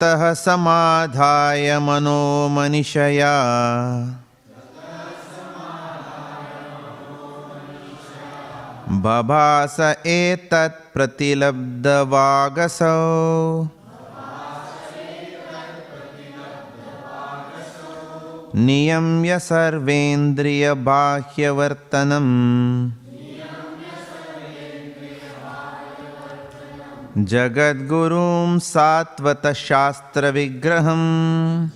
ततः समाधाय मनो मनिषया। बभास एतत्प्रतिलब्धवागसौ नियम्य सर्वेन्द्रियबाह्यवर्तनम् जगद्गुरुं सात्वतशास्त्रविग्रहम्।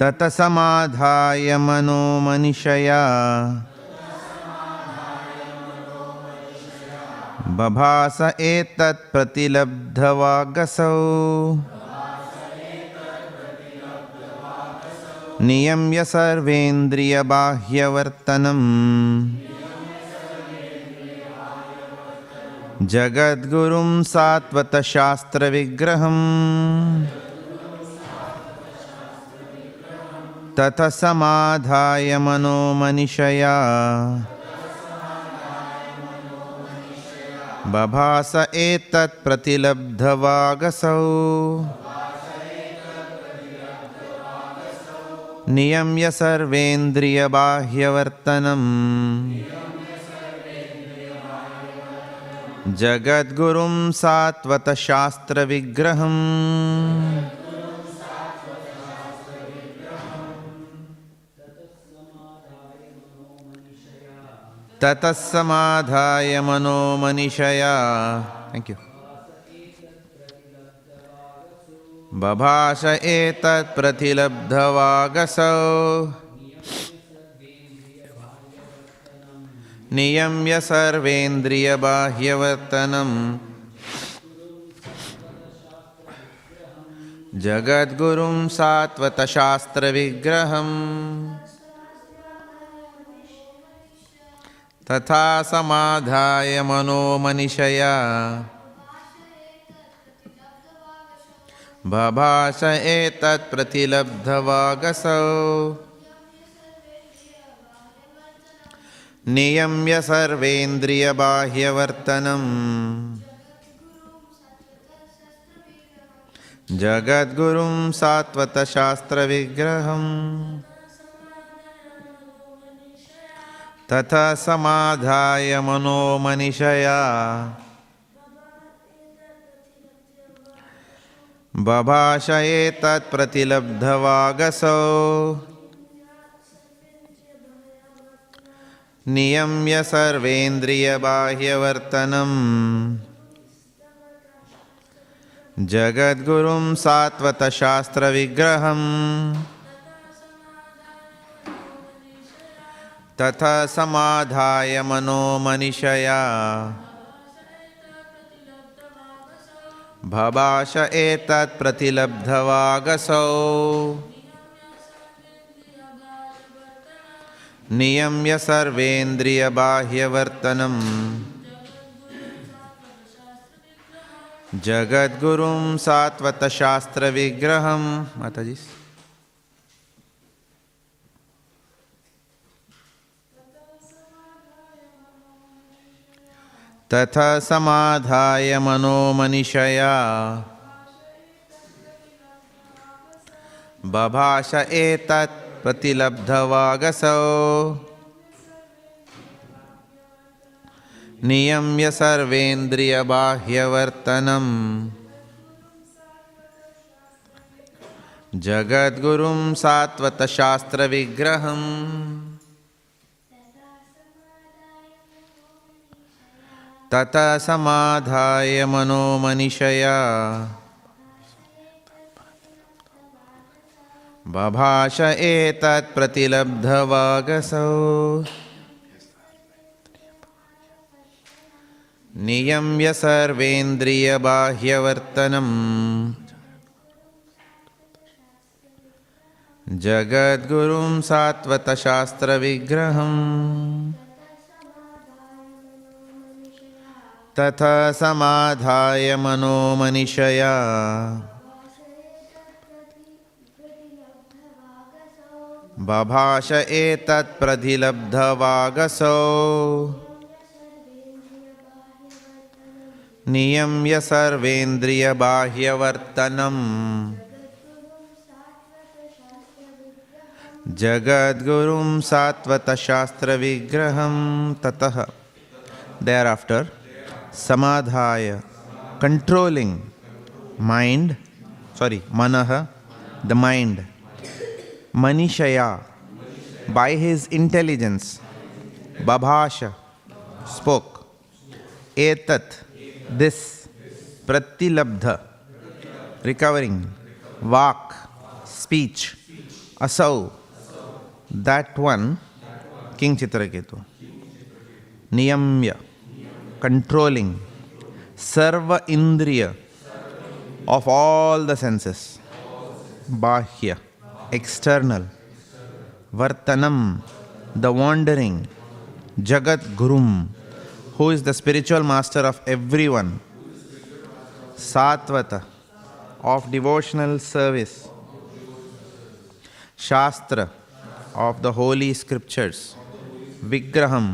ततसमाधाय मनो मनिषया बभास एतत्प्रतिलब्धवागसौ नियम्य सर्वेन्द्रियबाह्यवर्तनम् जगद्गुरुं सात्वतशास्त्रविग्रहम्। ततः समाधाय मनो मनिषया बभास एतत्प्रतिलब्धवागसौ नियम्य सर्वेन्द्रियबाह्यवर्तनम् जगद्गुरुं सात्वतशास्त्रविग्रहम्। ततः समाधाय मनो मनिषया थैंक यू बभाष एतत्प्रतिलब्धवागसौ नियम्य सर्वेन्द्रियबाह्यवर्तनम्। जगद्गुरुं सात्वतशास्त्रविग्रहम्। तथा समाधाय मनो मनिषया बभाष एतत्प्रतिलब्धवागसौ नियम्य सर्वेन्द्रियबाह्यवर्तनम्। जगद्गुरुं सात्वतशास्त्रविग्रहम्। तथा समाधाय मनो मनिषया बभाष नियम्य सर्वेन्द्रियबाह्यवर्तनम्। जगद्गुरुं सात्वतशास्त्रविग्रहम्। तथा समाधाय मनो मनिषया भभाष एतत्प्रतिलब्धवागसौ नियम्य सर्वेन्द्रियबाह्यवर्तनम्। जगद्गुरुं सात्वतशास्त्रविग्रहम् माताजी। तथा समाधाय मनो मनिषया बभाष एतत् प्रतिलब्धवागसौ। नियम्य सर्वेन्द्रियबाह्यवर्तनम्। जगद्गुरुं सात्वतशास्त्रविग्रहम्। ततः समाधाय मनो बभाष एतत्प्रतिलब्धवागसौ नियम्य सर्वेन्द्रियबाह्यवर्तनम्। जगद्गुरुं सात्वतशास्त्रविग्रहम्। तथा समाधाय मनो बभाष एतत्प्रतिलब्धवागसौ नियम्य सर्वेन्द्रियबाह्यवर्तनम्। जगद्गुरुं सात्वतशास्त्रविग्रहं ततः। देर् आफ्टर् समाधाय कण्ट्रोलिङ्ग् मैण्ड् सोरि मनः the mind manishaya by his intelligence babhasha spoke etat this pratilabdha recovering vak speech asau that one king chitraketu niyamya controlling sarva indriya of all the senses bahya external vartanam the wandering jagat gurum who is the spiritual master of everyone satvata of devotional service shastra of the holy scriptures vigraham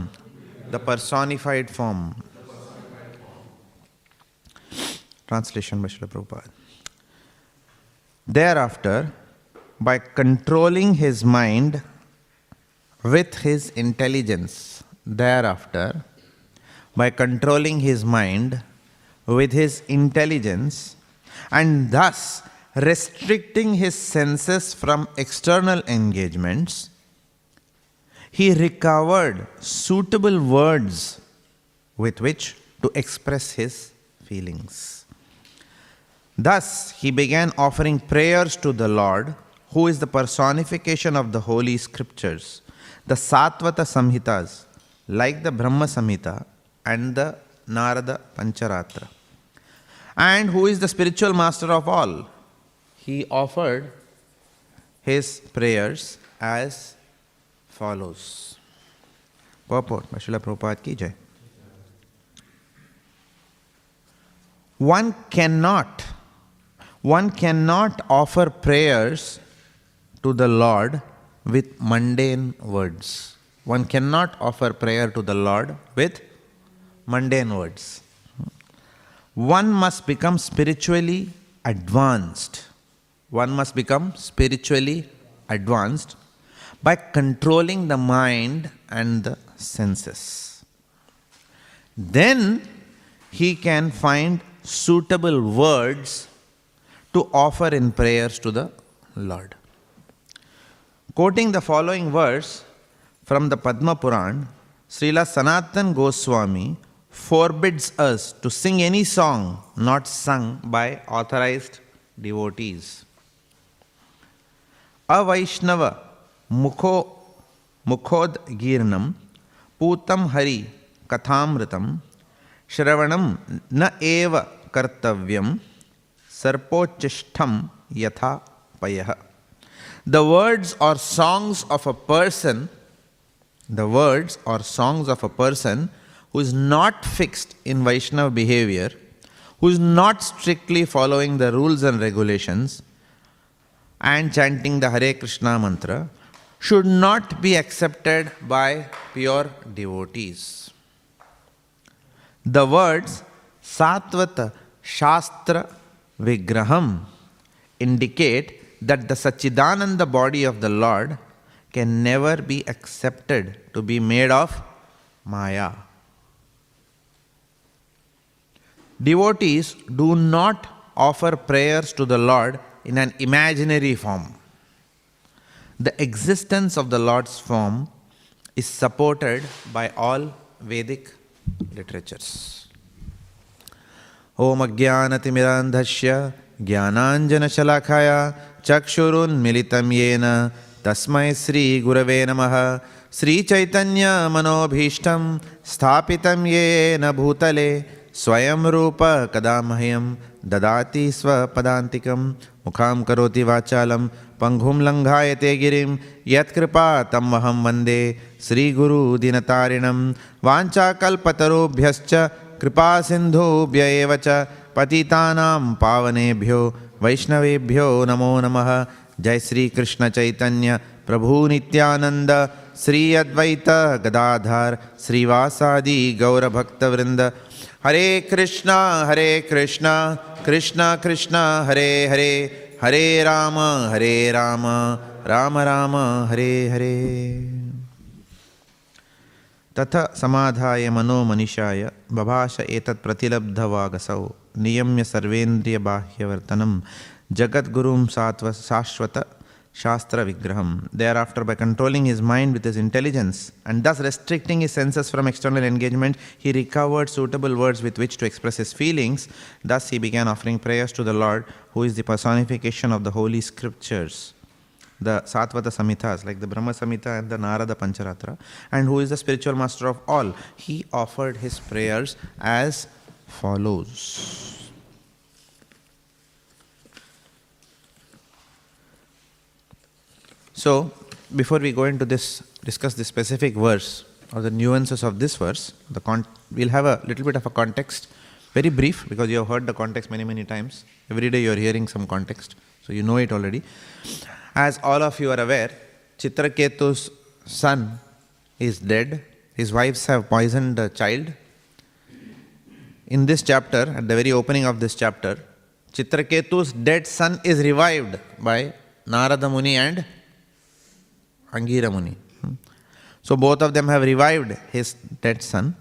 the personified form Translation by Srila Prabhupada. Thereafter, by controlling his mind with his intelligence, thereafter, by controlling his mind with his intelligence, and thus restricting his senses from external engagements, he recovered suitable words with which to express his feelings. Thus, he began offering prayers to the Lord, who is the personification of the holy scriptures, the Satvata Samhitas, like the Brahma Samhita and the Narada Pancharatra, and who is the spiritual master of all. He offered his prayers as follows. Purport by Srila Prabhupada ki jai. One cannot one cannot offer prayers to the Lord with mundane words. One cannot offer prayer to the Lord with mundane words. One must become spiritually advanced. One must become spiritually advanced by controlling the mind and the senses. Then he can find suitable words to offer in prayers to the Lord. Quoting the following verse from the Padma Puran, Srila Sanatan Goswami forbids us to sing any song not sung by authorized devotees. Avaishnava Mukho Mukhod Girnam Putam Hari Kathamritam Shravanam Na Eva Kartavyam Sarpochishtham Yatha Payaha the words or songs of a person, the words or songs of a person who is not fixed in Vaishnava behavior, who is not strictly following the rules and regulations and chanting the Hare Krishna mantra, should not be accepted by pure devotees. The words Satvata Shastra Vigraham indicate that the Sachidananda body of the Lord can never be accepted to be made of Maya. Devotees do not offer prayers to the Lord in an imaginary form. The existence of the Lord's form is supported by all Vedic literatures. ॐ अज्ञानतिमिरान्धस्य ज्ञानाञ्जनशलाखाय चक्षुरुन्मिलितं येन। तस्मै श्रीगुरवे नमः। श्रीचैतन्यमनोभीष्टं स्थापितं येन भूतले। स्वयं रूप कदा मह्यं ददाति स्वपदान्तिकं मुखां करोति वाचालं पङ्गुं लङ्घायते गिरिं यत्कृपा तं अहं वंदे। श्रीगुरुदिनतारिणं वाञ्छाकल्पतरुभ्यश्च। कृपासिन्धुभ्य एव च। पतितानां पावनेभ्यो, वैष्णवेभ्यो नमो नमः। जय श्री कृष्ण चैतन्य। प्रभु नित्यानंद श्री अद्वैत गदाधर। श्रीवासादि गौरभक्तवृंद हरे कृष्णा हरे कृष्णा। कृष्णा कृष्णा, हरे हरे। हरे राम हरे राम। राम राम, हरे हरे। तथ समाधाय मनोमनिषाय बभाष एतत् प्रतिलब्धवागसौ। नियम्य सर्वेन्द्रियबाह्यवर्तनं जगद्गुरुं सात्व शाश्वत Shastra Vigraham. Thereafter, by controlling his mind with his intelligence and thus restricting his senses from external engagement, he recovered suitable words with which to express his feelings. Thus, he began offering prayers to the Lord, who is the personification of the holy scriptures. The Satvata Samhitas, like the Brahma Samhita and the Narada Pancharatra, and who is the spiritual master of all. He offered his prayers as follows. So, before we go into this, discuss the specific verse or the nuances of this verse, the con- we'll have a little bit of a context, very brief because you have heard the context many, many times. Every day you are hearing some context, so you know it already. As all of you are aware, Chitraketu's son is dead, his wives have poisoned the child. In this chapter, at the very opening of this chapter, Chitraketu's dead son is revived by Narada Muni and Angira Muni. Hmm. So both of them have revived his dead son.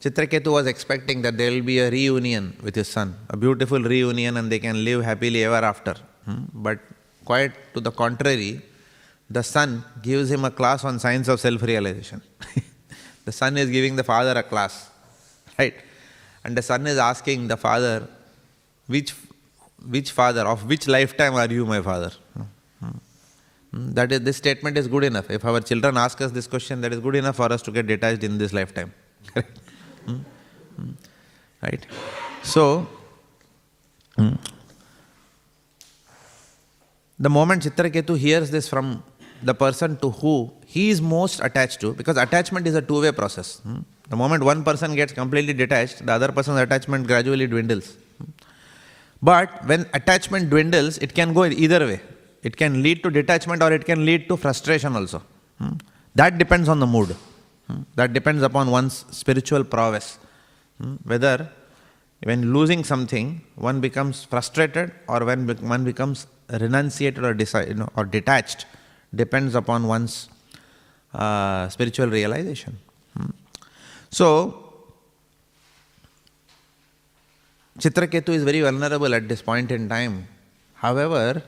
Chitraketu was expecting that there will be a reunion with his son, a beautiful reunion, and they can live happily ever after. Hmm. But quite to the contrary, the son gives him a class on science of self realization. the son is giving the father a class, right? And the son is asking the father, which, which father, of which lifetime are you, my father? Hmm, that is, this statement is good enough. If our children ask us this question, that is good enough for us to get detached in this lifetime. Hmm? Hmm? right? So, the moment Chitraketu hears this from the person to who he is most attached to, because attachment is a two way process. The moment one person gets completely detached, the other person's attachment gradually dwindles. But when attachment dwindles, it can go either way. It can lead to detachment or it can lead to frustration also. Hmm? That depends on the mood. Hmm? That depends upon one's spiritual prowess. Hmm? Whether when losing something, one becomes frustrated or when one becomes renunciated or, decide, you know, or detached depends upon one's uh, spiritual realization. Hmm? So, Chitraketu is very vulnerable at this point in time. However,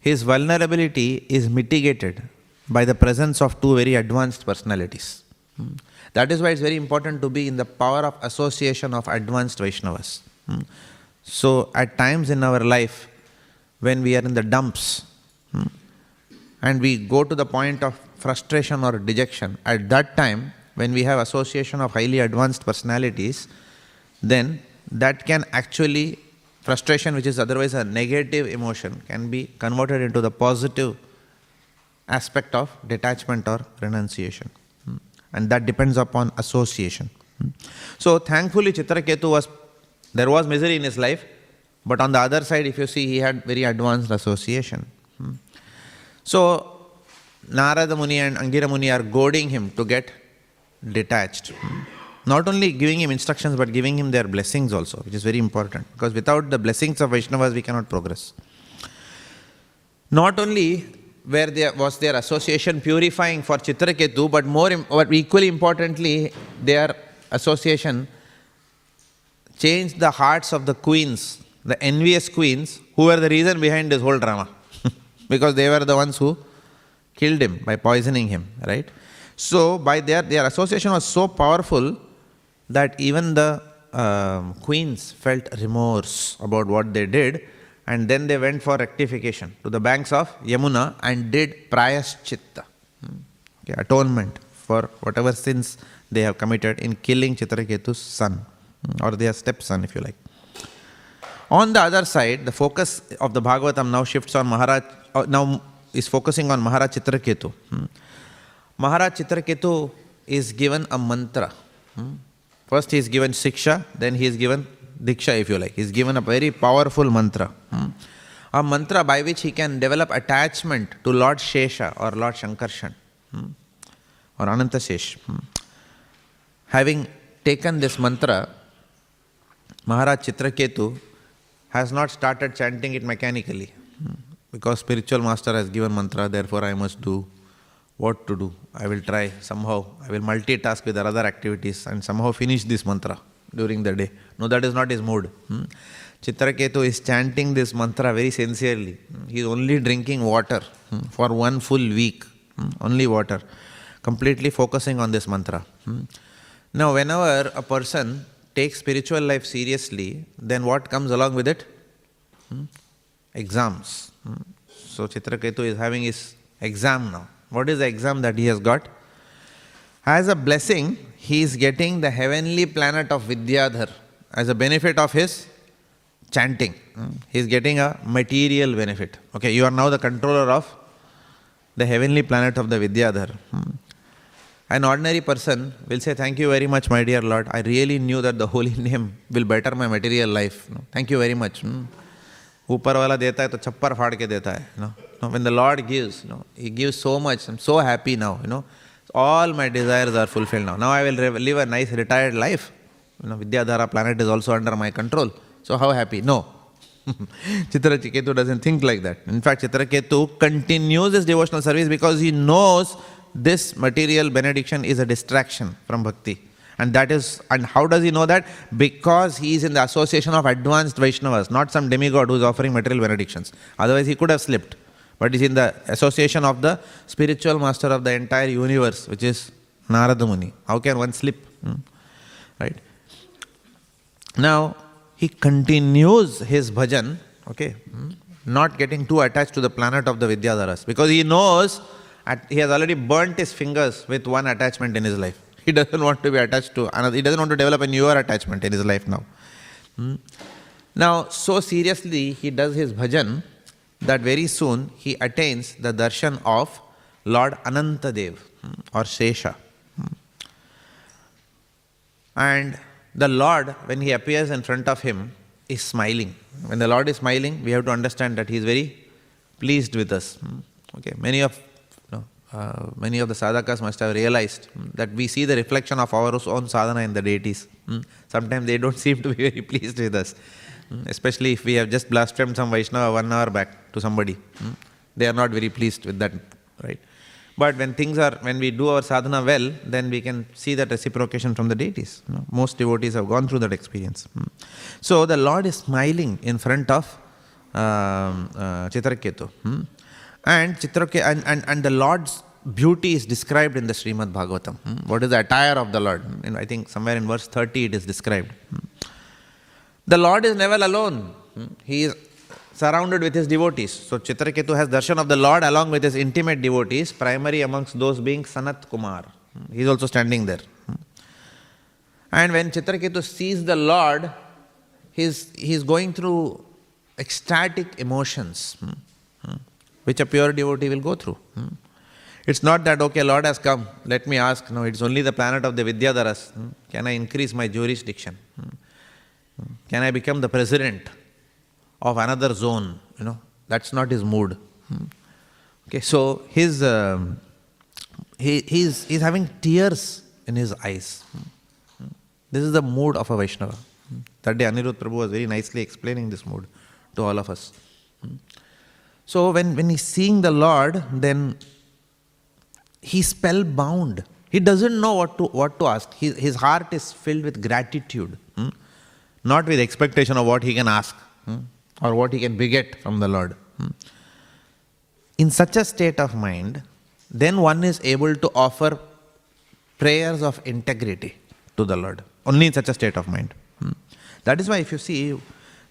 his vulnerability is mitigated by the presence of two very advanced personalities. Hmm. That is why it's very important to be in the power of association of advanced Vaishnavas. Hmm. So, at times in our life, when we are in the dumps and we go to the point of frustration or dejection, at that time, when we have association of highly advanced personalities, then that can actually frustration, which is otherwise a negative emotion, can be converted into the positive aspect of detachment or renunciation. Hmm. And that depends upon association. Hmm. So, thankfully, Chitraketu was, there was misery in his life, but on the other side, if you see, he had very advanced association. Hmm. So, Narada Muni and Angira Muni are goading him to get detached. Not only giving him instructions, but giving him their blessings also, which is very important. Because without the blessings of Vaishnavas, we cannot progress. Not only where was their association purifying for Chitraketu, but more, but equally importantly, their association changed the hearts of the queens, the envious queens, who were the reason behind this whole drama. because they were the ones who killed him by poisoning him, right? So, by their, their association was so powerful that even the um, queens felt remorse about what they did and then they went for rectification to the banks of Yamuna and did prayaschitta, hmm, okay, atonement for whatever sins they have committed in killing Chitraketu's son hmm, or their stepson, if you like. On the other side, the focus of the Bhagavatam now shifts on Maharaj, uh, now is focusing on Maharaj Chitraketu. Hmm. Maharaj Chitraketu is given a mantra. Hmm. First he is given Siksha, then he is given Diksha if you like. He is given a very powerful mantra. Hmm? A mantra by which he can develop attachment to Lord Shesha or Lord Shankarshan hmm? or Anantashesh. Hmm? Having taken this mantra, Maharaj Chitraketu has not started chanting it mechanically. Because spiritual master has given mantra, therefore I must do what to do. I will try somehow, I will multitask with other activities and somehow finish this mantra during the day. No, that is not his mood. Hmm? Chitraketu is chanting this mantra very sincerely. He is only drinking water hmm, for one full week, hmm, only water, completely focusing on this mantra. Hmm. Now, whenever a person takes spiritual life seriously, then what comes along with it? Hmm? Exams. Hmm. So, Chitraketu is having his exam now. What is the exam that he has got? As a blessing, he is getting the heavenly planet of Vidyadhar as a benefit of his chanting. Hmm. He is getting a material benefit. Okay, you are now the controller of the heavenly planet of the Vidyadhar. Hmm. An ordinary person will say, Thank you very much, my dear Lord. I really knew that the holy name will better my material life. Thank you very much. ऊपर वाला देता है तो छप्पर फाड़ के देता है no no when the lord gives no he give so much I am so happy now you know all my desires are fulfill now now I will live a nice retired life no Vidyadhara planet is also under my control so how happy no Chitraketu doesn't think like that in fact Chitraketu continues is devotional service because he knows this material benediction is a distraction from bhakti And that is, and how does he know that? Because he is in the association of advanced Vaishnavas, not some demigod who is offering material benedictions. Otherwise, he could have slipped. But he's in the association of the spiritual master of the entire universe, which is Narada Muni. How can one slip? Hmm? Right? Now, he continues his bhajan, okay, hmm? not getting too attached to the planet of the Vidyadharas, because he knows he has already burnt his fingers with one attachment in his life. He doesn't want to be attached to another, he doesn't want to develop a newer attachment in his life now. Hmm? Now, so seriously he does his bhajan that very soon he attains the darshan of Lord Anantadev hmm, or Shesha. Hmm. And the Lord, when he appears in front of him, is smiling. When the Lord is smiling, we have to understand that he is very pleased with us. Hmm. Okay, many of uh, many of the sadhakas must have realized that we see the reflection of our own sadhana in the deities. Hmm. Sometimes they don't seem to be very pleased with us, hmm. especially if we have just blasphemed some Vaishnava one hour back to somebody. Hmm. They are not very pleased with that, right? But when things are, when we do our sadhana well, then we can see that reciprocation from the deities. Most devotees have gone through that experience. So the Lord is smiling in front of um, uh, Chitraketu. And, Chitrake, and, and, and the Lord's beauty is described in the Srimad Bhagavatam. Hmm? What is the attire of the Lord? Hmm? I think somewhere in verse 30 it is described. Hmm? The Lord is never alone. Hmm? He is surrounded with his devotees. So Chitraketu has darshan of the Lord along with his intimate devotees, primary amongst those being Sanat Kumar. Hmm? He is also standing there. Hmm? And when Chitraketu sees the Lord, he is going through ecstatic emotions which a pure devotee will go through. Hmm? It's not that, okay, Lord has come, let me ask. No, it's only the planet of the Vidyadharas. Hmm? Can I increase my jurisdiction? Hmm? hmm? Can I become the president of another zone? You know, that's not his mood. Hmm? Okay, so his, um, he, he's, he's having tears in his eyes. Hmm? This is the mood of a Vaishnava. That day Anirudh Prabhu was very nicely explaining this mood to all of us. So when, when he's seeing the Lord, then he's spellbound. He doesn't know what to, what to ask. His, his heart is filled with gratitude, hmm? not with expectation of what he can ask hmm? or what he can beget from the Lord. Hmm? In such a state of mind, then one is able to offer prayers of integrity to the Lord. Only in such a state of mind. Hmm? That is why, if you see,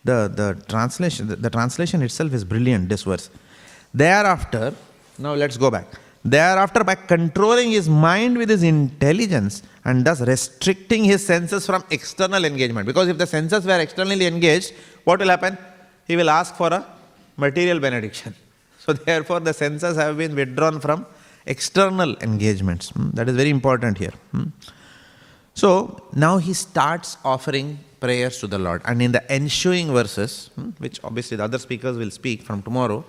the, the translation the, the translation itself is brilliant this verse. Thereafter now let's go back. Thereafter by controlling his mind with his intelligence and thus restricting his senses from external engagement. Because if the senses were externally engaged what will happen? He will ask for a material benediction. So therefore the senses have been withdrawn from external engagements. Hmm? that is very important here. Hmm? so now he starts offering prayers to the Lord. And in the ensuing verses, hmm, which obviously the other speakers will speak from tomorrow,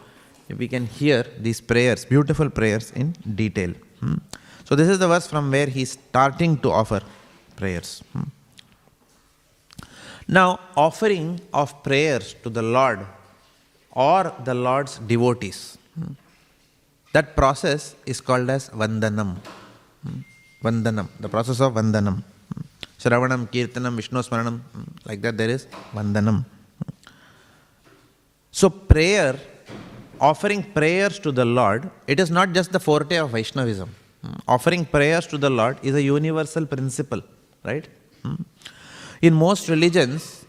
we can hear these prayers, beautiful prayers in detail. Hmm. So, this is the verse from where he's starting to offer prayers. Hmm. Now, offering of prayers to the Lord or the Lord's devotees, that process is called as Vandanam. Vandanam, the process of Vandanam. Shravanam, Kirtanam, Vishnu Smaranam, like that there is Vandanam. So, prayer, offering prayers to the Lord, it is not just the forte of Vaishnavism. Offering prayers to the Lord is a universal principle, right? In most religions,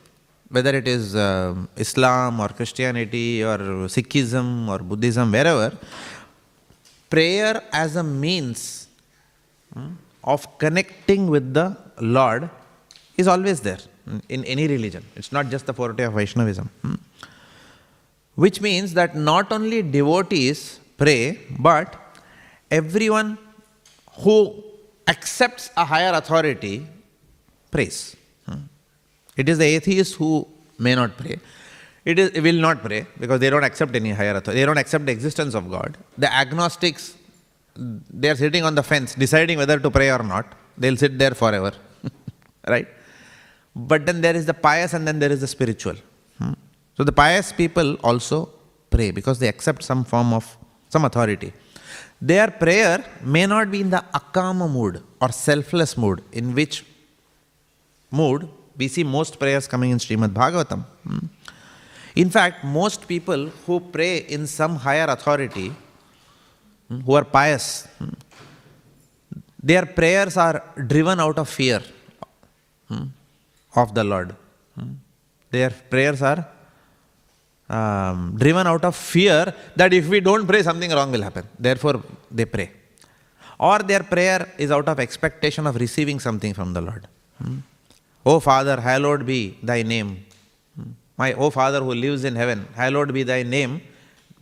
whether it is uh, Islam or Christianity or Sikhism or Buddhism, wherever, prayer as a means hmm, of connecting with the Lord is always there in any religion. It's not just the forte of Vaishnavism. Hmm. Which means that not only devotees pray, but everyone who accepts a higher authority prays. Hmm. It is the atheists who may not pray. It is, will not pray because they don't accept any higher authority. They don't accept the existence of God. The agnostics, they are sitting on the fence deciding whether to pray or not. They'll sit there forever. right? But then there is the pious and then there is the spiritual. Hmm. So the pious people also pray because they accept some form of some authority. Their prayer may not be in the akama mood or selfless mood, in which mood we see most prayers coming in Srimad Bhagavatam. Hmm. In fact, most people who pray in some higher authority, hmm, who are pious, hmm, their prayers are driven out of fear of the Lord. Their prayers are um, driven out of fear that if we don't pray, something wrong will happen. Therefore, they pray. Or their prayer is out of expectation of receiving something from the Lord. Hmm? O Father, hallowed be thy name. Hmm? My O Father who lives in heaven, hallowed be thy name.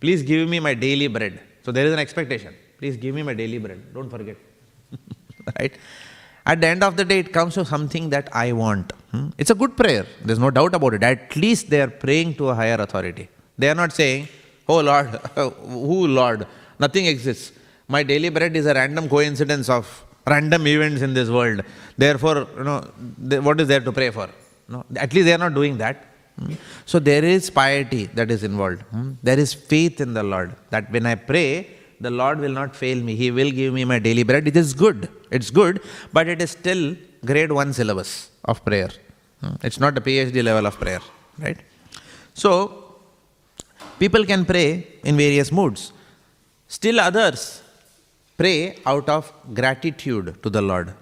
Please give me my daily bread. So there is an expectation. Please give me my daily bread. Don't forget. right? At the end of the day, it comes to something that I want. Hmm? It's a good prayer. There's no doubt about it. At least they are praying to a higher authority. They are not saying, Oh Lord, who Lord? Nothing exists. My daily bread is a random coincidence of random events in this world. Therefore, you know, what is there to pray for? No, at least they are not doing that. Hmm? So there is piety that is involved. Hmm? There is faith in the Lord that when I pray, the Lord will not fail me. He will give me my daily bread. It is good. It's good, but it is still grade one syllabus of prayer. Hmm. It's not a PhD level of prayer, right? So, people can pray in various moods. Still, others pray out of gratitude to the Lord,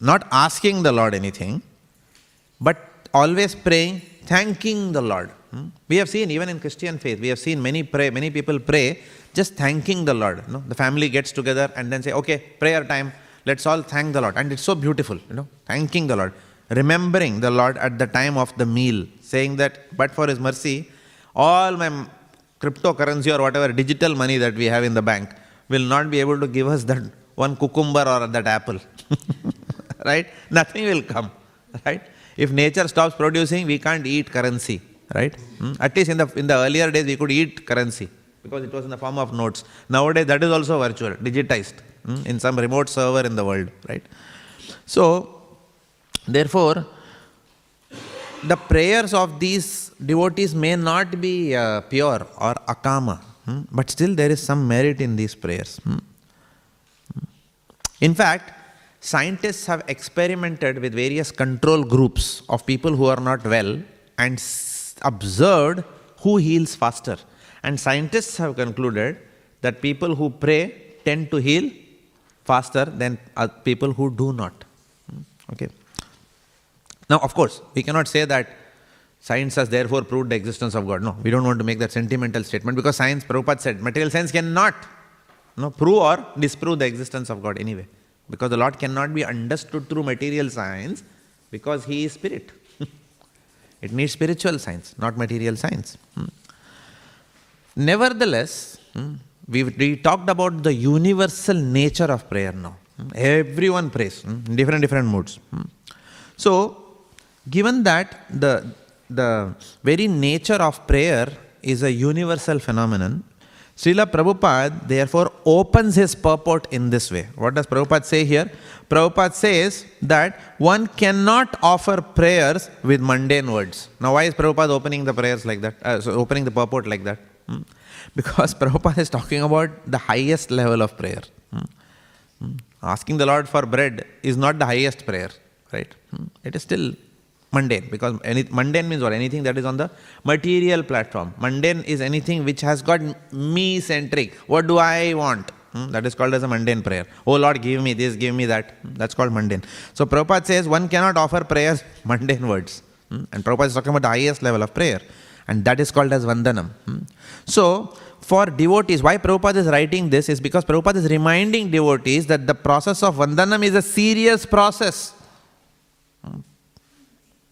not asking the Lord anything, but always praying, thanking the Lord. Hmm. We have seen even in Christian faith, we have seen many pray, many people pray just thanking the Lord. You know, the family gets together and then say, okay, prayer time, let's all thank the Lord. And it's so beautiful, you know, thanking the Lord. Remembering the Lord at the time of the meal, saying that, but for His mercy, all my cryptocurrency or whatever digital money that we have in the bank will not be able to give us that one cucumber or that apple. right? Nothing will come. Right? If nature stops producing, we can't eat currency. Right? Hmm? At least in the in the earlier days, we could eat currency because it was in the form of notes. Nowadays, that is also virtual, digitized hmm, in some remote server in the world, right? So, therefore, the prayers of these devotees may not be uh, pure or akama, hmm, but still there is some merit in these prayers. Hmm. In fact, scientists have experimented with various control groups of people who are not well and observed who heals faster. And scientists have concluded that people who pray tend to heal faster than people who do not. Hmm? Okay. Now, of course, we cannot say that science has therefore proved the existence of God. No, we don't want to make that sentimental statement because science, Prabhupada said, material science cannot no, prove or disprove the existence of God anyway. Because the Lord cannot be understood through material science because He is spirit. it needs spiritual science, not material science. Hmm. Nevertheless, hmm, we, we talked about the universal nature of prayer now. Hmm, everyone prays in different different moods. Hmm. So, given that the the very nature of prayer is a universal phenomenon, Srila Prabhupada therefore opens his purport in this way. What does Prabhupada say here? Prabhupada says that one cannot offer prayers with mundane words. Now, why is Prabhupada opening the prayers like that? Uh, so opening the purport like that? Because Prabhupada is talking about the highest level of prayer. Hmm? Hmm? Asking the Lord for bread is not the highest prayer, right? Hmm? It is still mundane because any, mundane means what? Anything that is on the material platform. Mundane is anything which has got me centric. What do I want? Hmm? That is called as a mundane prayer. Oh Lord, give me this, give me that. That's called mundane. So Prabhupada says one cannot offer prayers mundane words. Hmm? And Prabhupada is talking about the highest level of prayer. And that is called as vandanam. Hmm? So for devotees, why Prabhupada is writing this is because Prabhupada is reminding devotees that the process of vandanam is a serious process. Hmm?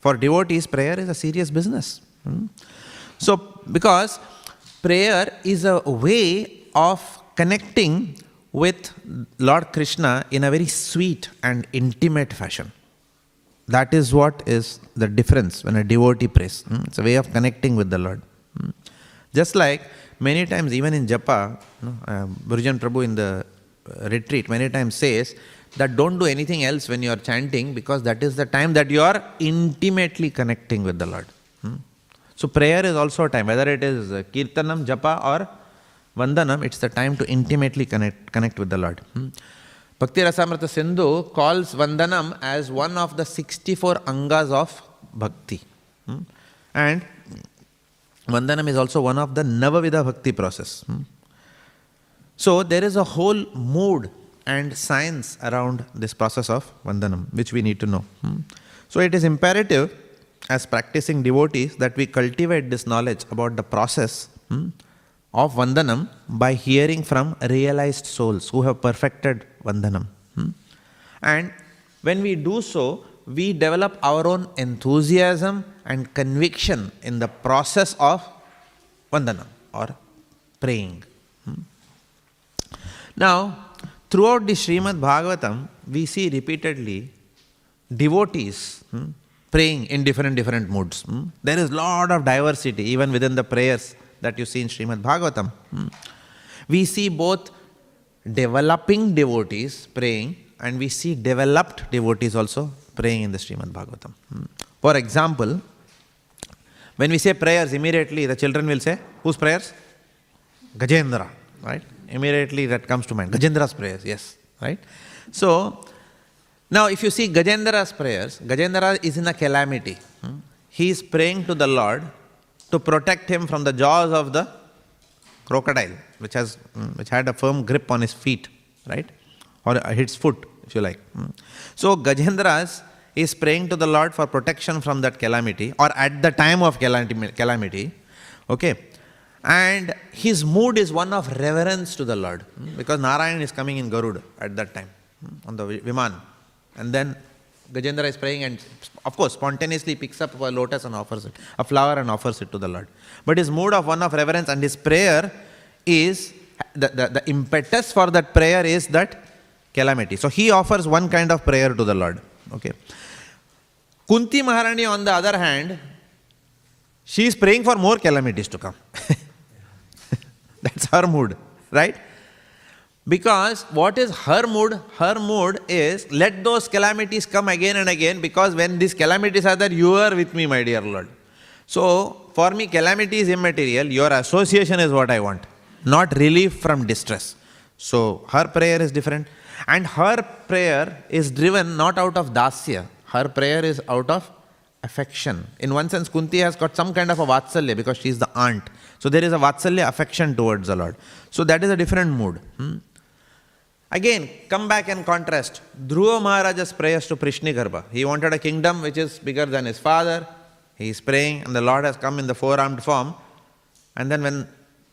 For devotees, prayer is a serious business. Hmm? So, because prayer is a way of connecting with Lord Krishna in a very sweet and intimate fashion. That is what is the difference when a devotee prays. Hmm? It's a way of connecting with the Lord. Hmm? Just like many times, even in Japa, uh, Prabhu in the uh, retreat many times says that don't do anything else when you are chanting because that is the time that you are intimately connecting with the Lord. Hmm? So, prayer is also a time, whether it is Kirtanam, Japa, or Vandanam, it's the time to intimately connect, connect with the Lord. Bhakti Rasamrita Sindhu calls Vandanam as one of the 64 angas of Bhakti. Hmm? And Vandanam is also one of the Navavidha Bhakti process. Hmm? So there is a whole mood and science around this process of Vandanam, which we need to know. Hmm? So it is imperative as practicing devotees that we cultivate this knowledge about the process of Vandanam by hearing from realized souls who have perfected Vandanam. Hmm? And when we do so, we develop our own enthusiasm and conviction in the process of Vandanam or praying. Hmm? Now, throughout the Srimad Bhagavatam, we see repeatedly devotees hmm, praying in different different moods. Hmm? There is lot of diversity even within the prayers that you see in Srimad Bhagavatam. Hmm? We see both developing devotees praying and we see developed devotees also praying in the Srimad Bhagavatam. Hmm? For example, when we say prayers, immediately the children will say, whose prayers? Gajendra, right? Immediately that comes to mind. Gajendra's prayers, yes, right? So, now if you see Gajendra's prayers, Gajendra is in a calamity. Hmm? He is praying to the Lord to protect him from the jaws of the crocodile, which has hmm, which had a firm grip on his feet, right? Or his foot, if you like. Hmm? So Gajendras is praying to the Lord for protection from that calamity, or at the time of calamity. Okay, and his mood is one of reverence to the Lord hmm, because Narayan is coming in Garud at that time on the Viman. And then Gajendra is praying and, of course, spontaneously picks up a lotus and offers it, a flower and offers it to the Lord. But his mood of one of reverence and his prayer is, the, the, the impetus for that prayer is that calamity. So he offers one kind of prayer to the Lord. Okay. Kunti Maharani, on the other hand, she is praying for more calamities to come. That's her mood, right? Because what is her mood? Her mood is let those calamities come again and again because when these calamities are there, you are with me, my dear Lord. So, for me, calamity is immaterial. Your association is what I want, not relief from distress. So, her prayer is different. And her prayer is driven not out of dasya, her prayer is out of affection. In one sense, Kunti has got some kind of a vatsalya because she is the aunt. So there is a vatsalya affection towards the Lord. So that is a different mood. Hmm? Again, come back and contrast. Dhruva Maharaja's prayers to Prishnigarbha. He wanted a kingdom which is bigger than his father. He is praying and the Lord has come in the four-armed form. And then when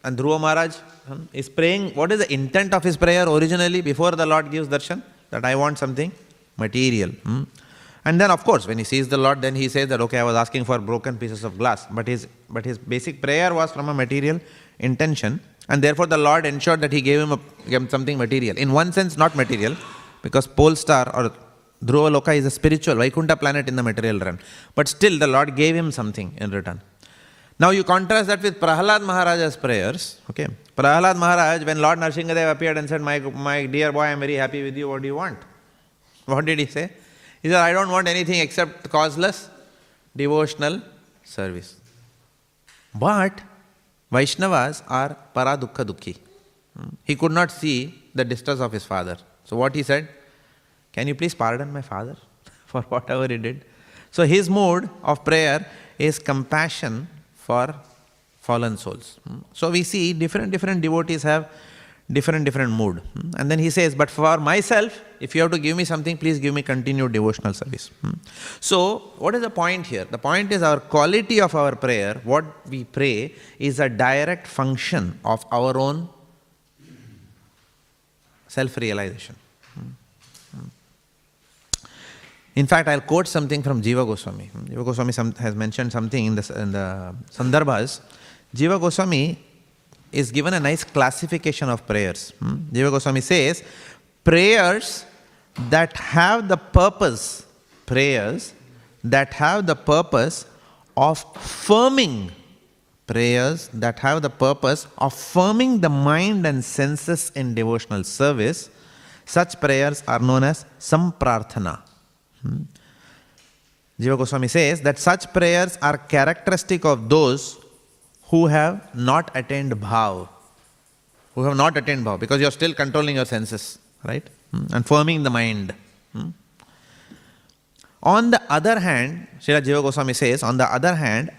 and Dhruva Maharaj hmm, is praying, what is the intent of his prayer originally before the Lord gives darshan? That I want something material. Hmm? And then, of course, when he sees the Lord, then he says that, okay, I was asking for broken pieces of glass. But his, but his basic prayer was from a material intention. And therefore, the Lord ensured that he gave him, a, gave him something material. In one sense, not material, because pole star or Dhruva Loka is a spiritual, Vaikunta planet in the material realm. But still, the Lord gave him something in return. Now you contrast that with Prahalad Maharaja's prayers. Okay, Prahalad Maharaj, when Lord Narsingadev appeared and said, my, my dear boy, I am very happy with you, what do you want? What did he say? He said, I don't want anything except causeless devotional service. But Vaishnavas are paradukha dukhi. Hmm. He could not see the distress of his father. So what he said, can you please pardon my father for whatever he did? So his mode of prayer is compassion for fallen souls. Hmm. So we see different different devotees have different different mood. And then he says, but for myself, if you have to give me something, please give me continued devotional service. So what is the point here? The point is our quality of our prayer, what we pray, is a direct function of our own self-realization. In fact, I'll quote something from Jiva Goswami. Jiva Goswami has mentioned something in the, in the Sandarbhas. Jiva Goswami is given a nice classification of prayers. Hmm? Jiva Goswami says, prayers that have the purpose, prayers that have the purpose of firming, prayers that have the purpose of firming the mind and senses in devotional service, such prayers are known as samprarthana. Hmm? Jiva Goswami says that such prayers are characteristic of those who have not attained bhav. Who have not attained bhav because you are still controlling your senses, right? Hmm? And forming the mind. Hmm? On the other hand, Srila Jiva Goswami says, on the other hand,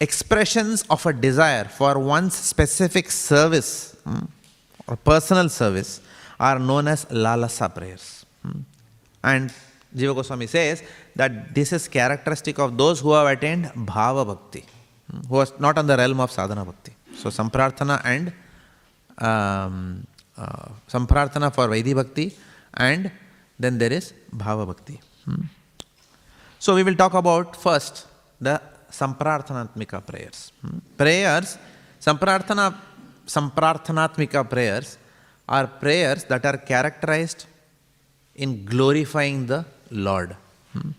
expressions of a desire for one's specific service hmm, or personal service are known as lalasa prayers. And Jiva Goswami says that this is characteristic of those who have attained bhava bhakti, who was not on the realm of sadhana bhakti. So samprarthana and um, uh, samprarthana for Vaidhi bhakti and then there is bhava bhakti. Hmm. So we will talk about first the samprarthanatmika prayers. Hmm. Prayers, samprarthana, samprarthanatmika prayers are prayers that are characterized in glorifying the Lord. Hmm.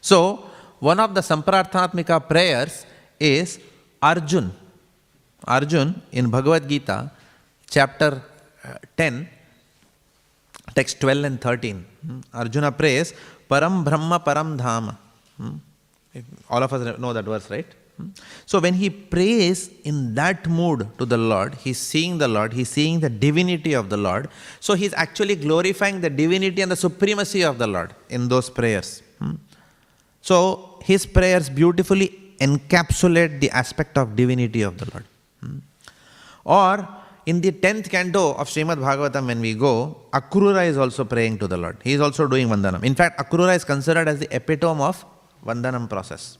So, one of the Samprarthanatmika prayers is Arjun. Arjun in Bhagavad Gita, chapter uh, 10, text 12 and 13. Hmm. Arjuna prays, Param Brahma Param Dhama. Hmm. All of us know that verse, right? So when he prays in that mood to the Lord, he's seeing the Lord, he's seeing the divinity of the Lord. So he's actually glorifying the divinity and the supremacy of the Lord in those prayers. So his prayers beautifully encapsulate the aspect of divinity of the Lord. Or in the 10th canto of Srimad Bhagavatam, when we go, Akrura is also praying to the Lord. He is also doing Vandanam. In fact, Akrura is considered as the epitome of Vandanam process.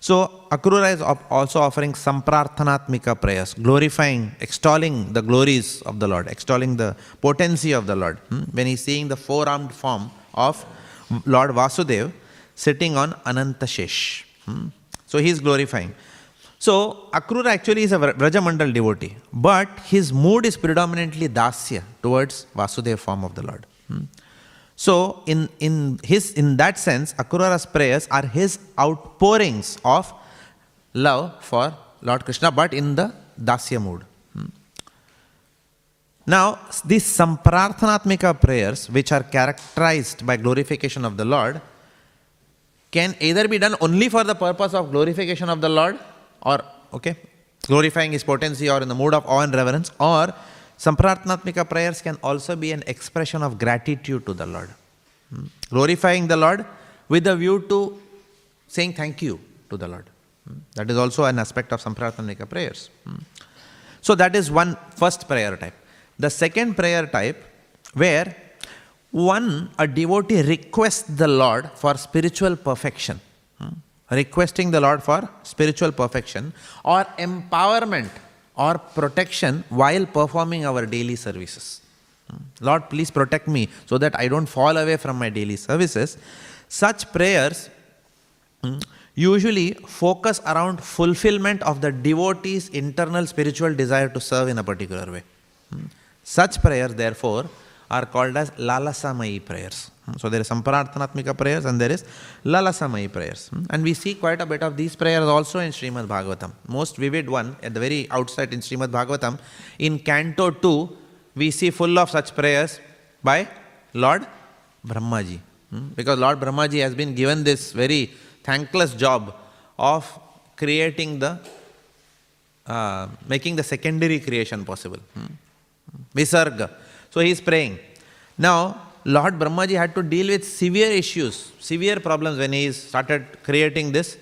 So, Akrura is also offering Samprarthanatmika prayers, glorifying, extolling the glories of the Lord, extolling the potency of the Lord. Hmm? When he's seeing the four armed form of Lord Vasudev sitting on Anantashesh. Hmm? So, he's glorifying. So, Akrura actually is a Vrajamandal devotee, but his mood is predominantly Dasya towards Vasudeva form of the Lord. Hmm? So, in, in, his, in that sense, Akrura's prayers are his outpourings of love for Lord Krishna, but in the Dasya mood. Hmm. Now, these Samprarthanatmika prayers, which are characterized by glorification of the Lord, can either be done only for the purpose of glorification of the Lord, or, okay, glorifying his potency, or in the mood of awe and reverence, or Samprarthanatmika prayers can also be an expression of gratitude to the Lord. Hmm. Glorifying the Lord with a view to saying thank you to the Lord. Hmm. That is also an aspect of Samprarthanatmika prayers. Hmm. So that is one first prayer type. The second prayer type, where one, a devotee requests the Lord for spiritual perfection, requesting the Lord for spiritual perfection or empowerment or protection while performing our daily services. Lord, please protect me so that I don't fall away from my daily services. Such prayers hmm, usually focus around fulfillment of the devotee's internal spiritual desire to serve in a particular way. Hmm. Such prayers, therefore, are called as Lalasamayi prayers. Hmm, so there is Samprarthanatmika prayers and there is Lalasamayi prayers. Hmm, and we see quite a bit of these prayers also in Srimad Bhagavatam. Most vivid one at the very outset in Srimad Bhagavatam, in Canto 2, we see full of such prayers by Lord Brahmaji. Hmm, because Lord Brahmaji has been given this very thankless job of creating the, uh, making the secondary creation possible. Visarga. So he is praying. Now, Lord Brahmaji had to deal with severe issues, severe problems when he started creating this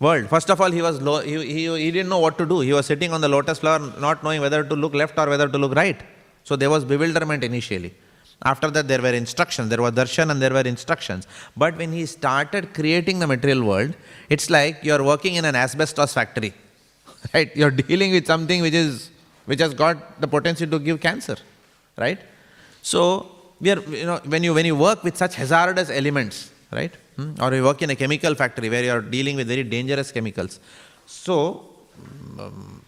world. First of all, he was low, he, he, he didn't know what to do. He was sitting on the lotus flower, not knowing whether to look left or whether to look right. So there was bewilderment initially. After that, there were instructions. There was darshan and there were instructions. But when he started creating the material world, it's like you're working in an asbestos factory. Right? You're dealing with something which is which has got the potential to give cancer. Right? So we are, you know, when you when you work with such hazardous elements, right? Hmm? Or you work in a chemical factory where you are dealing with very dangerous chemicals. So um,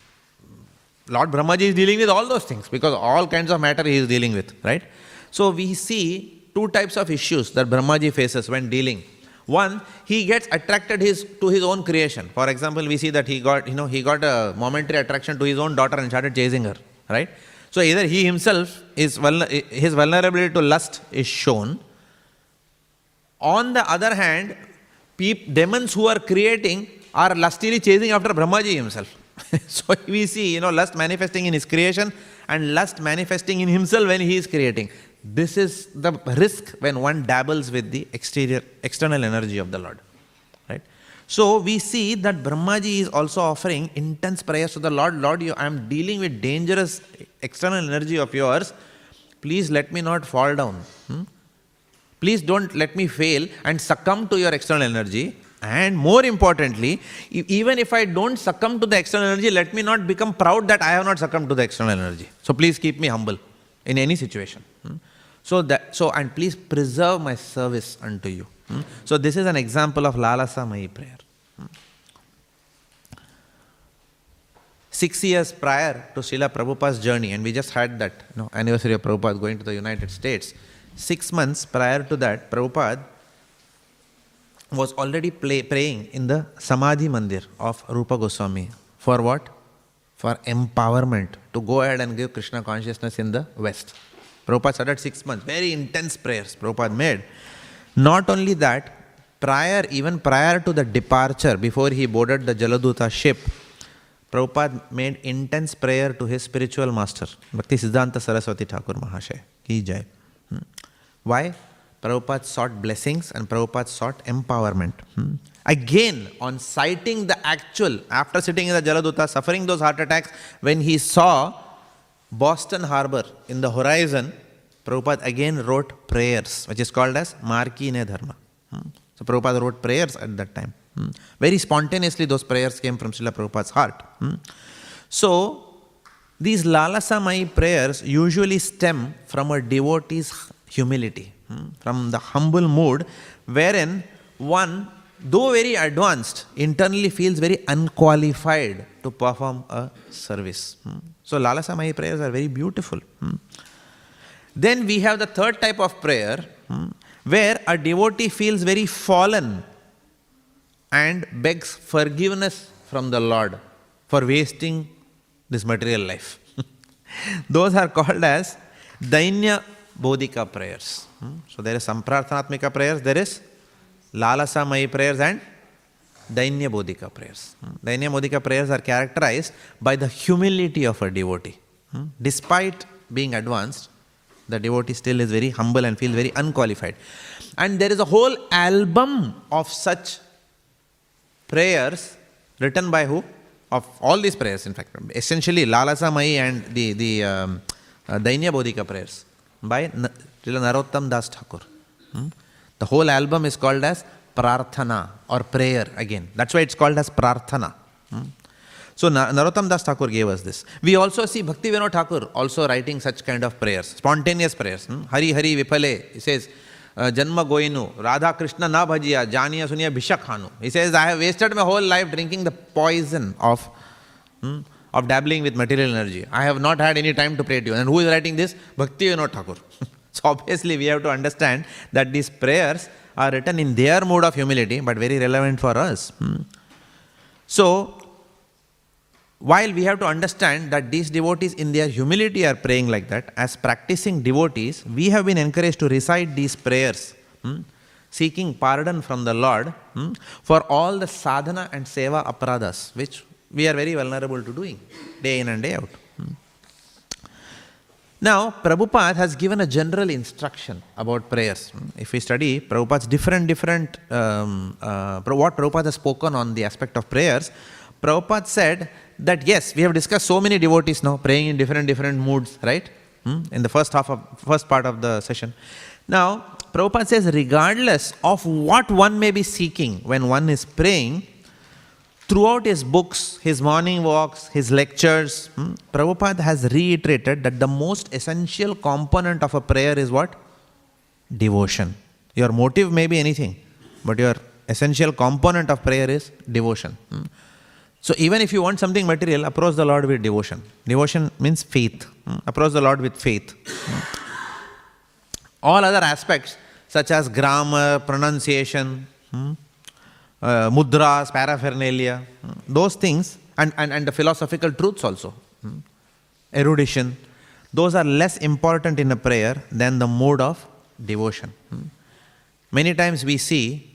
Lord Brahmaji is dealing with all those things because all kinds of matter he is dealing with, right? So we see two types of issues that Brahmaji faces when dealing. One, he gets attracted his, to his own creation. For example, we see that he got, you know, he got a momentary attraction to his own daughter and started chasing her, right? So either he himself is his vulnerability to lust is shown. On the other hand, demons who are creating are lustily chasing after Brahmaji himself. so we see, you know, lust manifesting in his creation and lust manifesting in himself when he is creating. This is the risk when one dabbles with the exterior, external energy of the Lord. So we see that Brahmaji is also offering intense prayers to the Lord. Lord, you, I am dealing with dangerous external energy of yours. Please let me not fall down. Hmm? Please don't let me fail and succumb to your external energy. And more importantly, even if I don't succumb to the external energy, let me not become proud that I have not succumbed to the external energy. So please keep me humble in any situation. Hmm? So that so and please preserve my service unto you. Hmm? So this is an example of Lalasa Mai prayer. Hmm? Six years prior to Srila Prabhupada's journey, and we just had that you know, anniversary of Prabhupada going to the United States. Six months prior to that, Prabhupada was already play, praying in the Samadhi Mandir of Rupa Goswami. For what? For empowerment, to go ahead and give Krishna consciousness in the West. Prabhupada started six months, very intense prayers Prabhupada made. Not only that, prior, even prior to the departure, before he boarded the Jaladuta ship, Prabhupada made intense prayer to his spiritual master, Bhakti Siddhanta Saraswati Thakur Mahashay. Ki Jai. Hmm. Why? Prabhupada sought blessings and Prabhupada sought empowerment. Hmm. Again, on citing the actual, after sitting in the Jaladuta, suffering those heart attacks, when he saw Boston Harbor in the horizon, Prabhupada again wrote prayers, which is called as Markine Dharma. Hmm. So Prabhupada wrote prayers at that time. Hmm. Very spontaneously, those prayers came from Srila Prabhupada's heart. Hmm. So, these Lalasamai prayers usually stem from a devotee's humility, from the humble mood wherein one, though very advanced, internally feels very unqualified to perform a service. So, Lalasamai prayers are very beautiful. Then we have the third type of prayer hmm, where a devotee feels very fallen and begs forgiveness from the Lord for wasting this material life. Those are called as Dainya Bodhika prayers. Hmm? So there is Samprarthanatmika prayers, there is Lalasa Mai prayers and Dainya Bodhika prayers. Hmm? Dainya Bodhika prayers are characterized by the humility of a devotee. Despite being advanced, the devotee still is very humble and feels very unqualified. And there is a whole album of such prayers written by who? Of all these prayers, in fact. Essentially, Lalasa Mai and the, the um, uh, Dainya Bodhika prayers by Srila Narottam Das Thakur. Hmm? The whole album is called as Prarthana or prayer again. That's why it's called as Prarthana. Hmm? So Narottam Das Thakur gave us this. We also see Bhakti Vinod Thakur also writing such kind of prayers, spontaneous prayers. Hmm? Hari Hari Vipale, he says, Janma Goinu, Radha Krishna na bhajiya, Janiya Suniya Bhishak He says, I have wasted my whole life drinking the poison of hmm, of dabbling with material energy. I have not had any time to pray to you. And who is writing this? Bhakti Vinod Thakur. so obviously we have to understand that these prayers are written in their mood of humility, but very relevant for us. Hmm. So, while we have to understand that these devotees in their humility are praying like that, as practicing devotees, we have been encouraged to recite these prayers, hmm, seeking pardon from the Lord hmm, for all the sadhana and seva apradhas, which we are very vulnerable to doing day in and day out. Hmm. Now, Prabhupada has given a general instruction about prayers. Hmm. If we study Prabhupada's different, different, um, uh, what Prabhupada has spoken on the aspect of prayers, Prabhupada said that yes, we have discussed so many devotees now praying in different different moods, right? Hmm? In the first half of first part of the session. Now, Prabhupada says, regardless of what one may be seeking when one is praying, throughout his books, his morning walks, his lectures, hmm, Prabhupada has reiterated that the most essential component of a prayer is what? Devotion. Your motive may be anything, but your essential component of prayer is devotion. Hmm. So even if you want something material, approach the Lord with devotion. Devotion means faith. Hmm? Approach the Lord with faith. Hmm? All other aspects, such as grammar, pronunciation, hmm? uh, mudras, paraphernalia, those things, and, and, and the philosophical truths also, erudition, those are less important in a prayer than the mode of devotion. Many times we see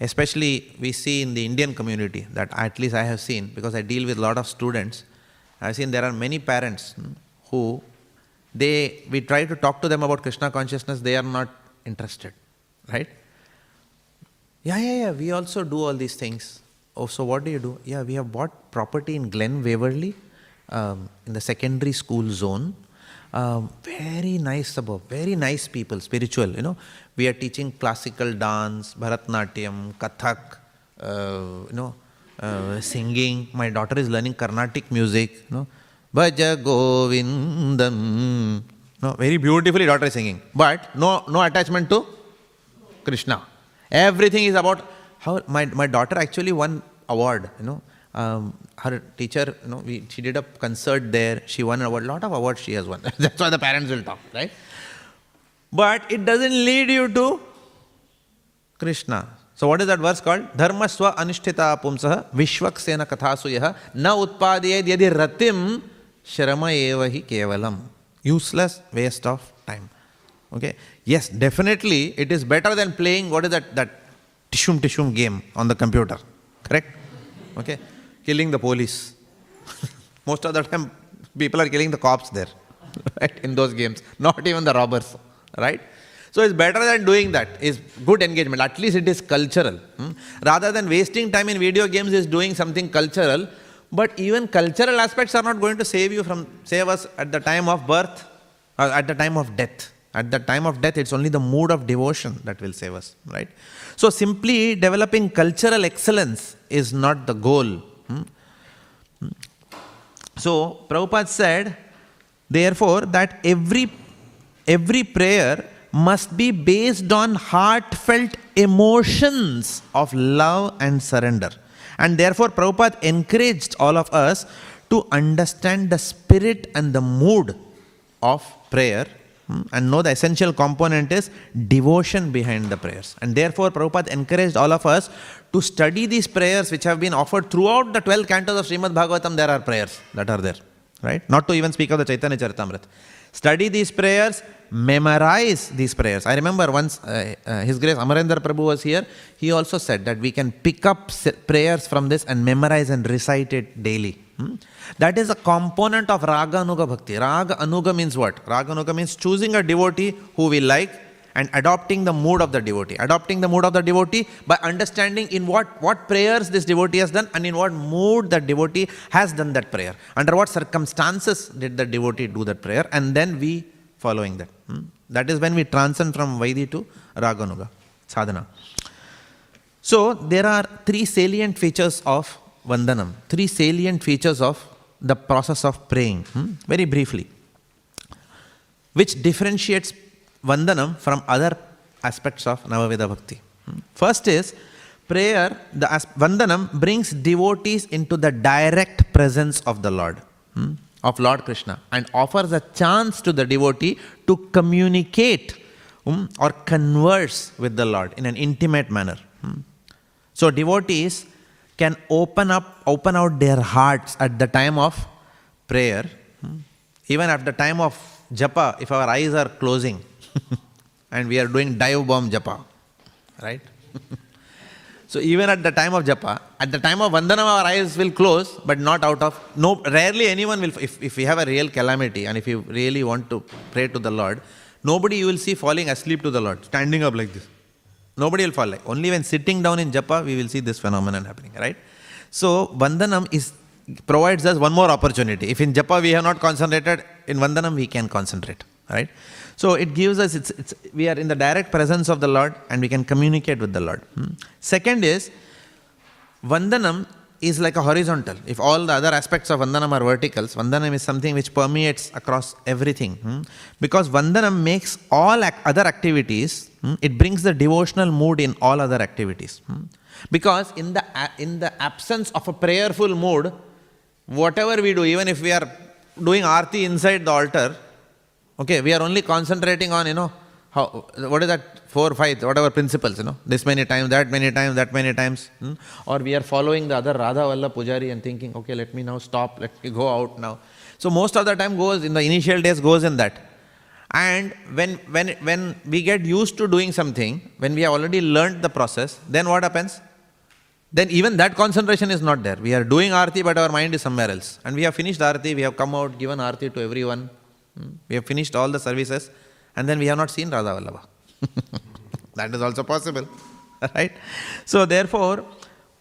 especially we see in the Indian community that at least I have seen because I deal with a lot of students. I've seen there are many parents hmm, who they we try to talk to them about Krishna consciousness, they are not interested, right? Yeah, yeah, yeah. We also do all these things. Oh, so what do you do? Yeah, we have bought property in Glen Waverley, um, in the secondary school zone. Very nice suburb, very nice people, spiritual. You know, we are teaching classical dance, Bharatnatyam, Kathak, uh, you know, uh, singing. My daughter is learning Carnatic music. You know, Bhaja Govindam. No, very beautifully daughter is singing, but no, no attachment to Krishna. Everything is about how my, my daughter actually won award. You know, um, her teacher, you know, we, she did a concert there. She won a lot of awards she has won. That's why the parents will talk, right? But it doesn't lead you to Krishna. So what is that verse called? Dharma swa anishtita pumsaha vishwaksena kathasuyaha na utpadiyed yadi ratim shrama evahi kevalam. Useless waste of time. Okay? Yes, definitely it is better than playing what is that, that tishum tishum game on the computer. Correct? Okay? Killing the police. Most of the time, people are killing the cops there, right? In those games, not even the robbers, right? So it's better than doing that. Is good engagement. At least it is cultural. Hmm? Rather than wasting time in video games, is doing something cultural. But even cultural aspects are not going to save you from save us at the time of birth, or at the time of death. At the time of death, it's only the mood of devotion that will save us, right? So simply developing cultural excellence is not the goal Hmm? So, Prabhupada said, therefore, that every, every prayer must be based on heartfelt emotions of love and surrender. And therefore, Prabhupada encouraged all of us to understand the spirit and the mood of prayer hmm, and know the essential component is devotion behind the prayers. And therefore, Prabhupada encouraged all of us to study these prayers which have been offered throughout the 12 cantos of Srimad Bhagavatam, there are prayers that are there, right? Not to even speak of the Chaitanya Charitamrita. Study these prayers, memorize these prayers. I remember once uh, uh, His Grace Amarendra Prabhu was here, he also said that we can pick up prayers from this and memorize and recite it daily. Hmm? That is a component of Raga Anuga Bhakti. Raga Anuga means what? Raga Anuga means choosing a devotee who we like and adopting the mood of the devotee. Adopting the mood of the devotee by understanding in what, what prayers this devotee has done and in what mood the devotee has done that prayer. Under what circumstances did the devotee do that prayer and then we following that. Hmm? That is when we transcend from Vaidhi to Raganuga, sadhana. So there are three salient features of Vandanam, three salient features of the process of praying, hmm? very briefly, which differentiates Vandanam from other aspects of Navavidha Bhakti. First is prayer, the Vandanam brings devotees into the direct presence of the Lord. hmm, of Lord Krishna and offers a chance to the devotee to communicate um, or converse with the Lord in an intimate manner. Hmm. So devotees can open up, open out their hearts at the time of prayer, hmm. even at the time of japa, if our eyes are closing and we are doing dive bomb japa, right? so even at the time of japa, at the time of vandanam, our eyes will close, but not out of no. Rarely anyone will. If if we have a real calamity and if you really want to pray to the Lord, nobody you will see falling asleep to the Lord, standing up like this. Nobody will fall like. Only when sitting down in japa, we will see this phenomenon happening, right? So vandanam is provides us one more opportunity. If in japa we have not concentrated, in vandanam we can concentrate, right? So it gives us, it's, it's, we are in the direct presence of the Lord and we can communicate with the Lord. Hmm. Second is, Vandanam is like a horizontal. If all the other aspects of Vandanam are verticals, Vandanam is something which permeates across everything. Hmm. Because Vandanam makes all ac- other activities, hmm, it brings the devotional mood in all other activities. Hmm. Because in the, in the absence of a prayerful mood, whatever we do, even if we are doing arti inside the altar, Okay, we are only concentrating on, you know, how, what is that, four, five, whatever principles, you know, this many times, that many times, that many times. Hmm? Or we are following the other Radha Valla Pujari and thinking, okay, let me now stop, let me go out now. So most of the time goes, in the initial days goes in that. And when, when, when we get used to doing something, when we have already learned the process, then what happens? Then even that concentration is not there. We are doing arti, but our mind is somewhere else. And we have finished arti, we have come out, given arti to everyone? We have finished all the services and then we have not seen Radha Vallabha. that is also possible. right? So therefore,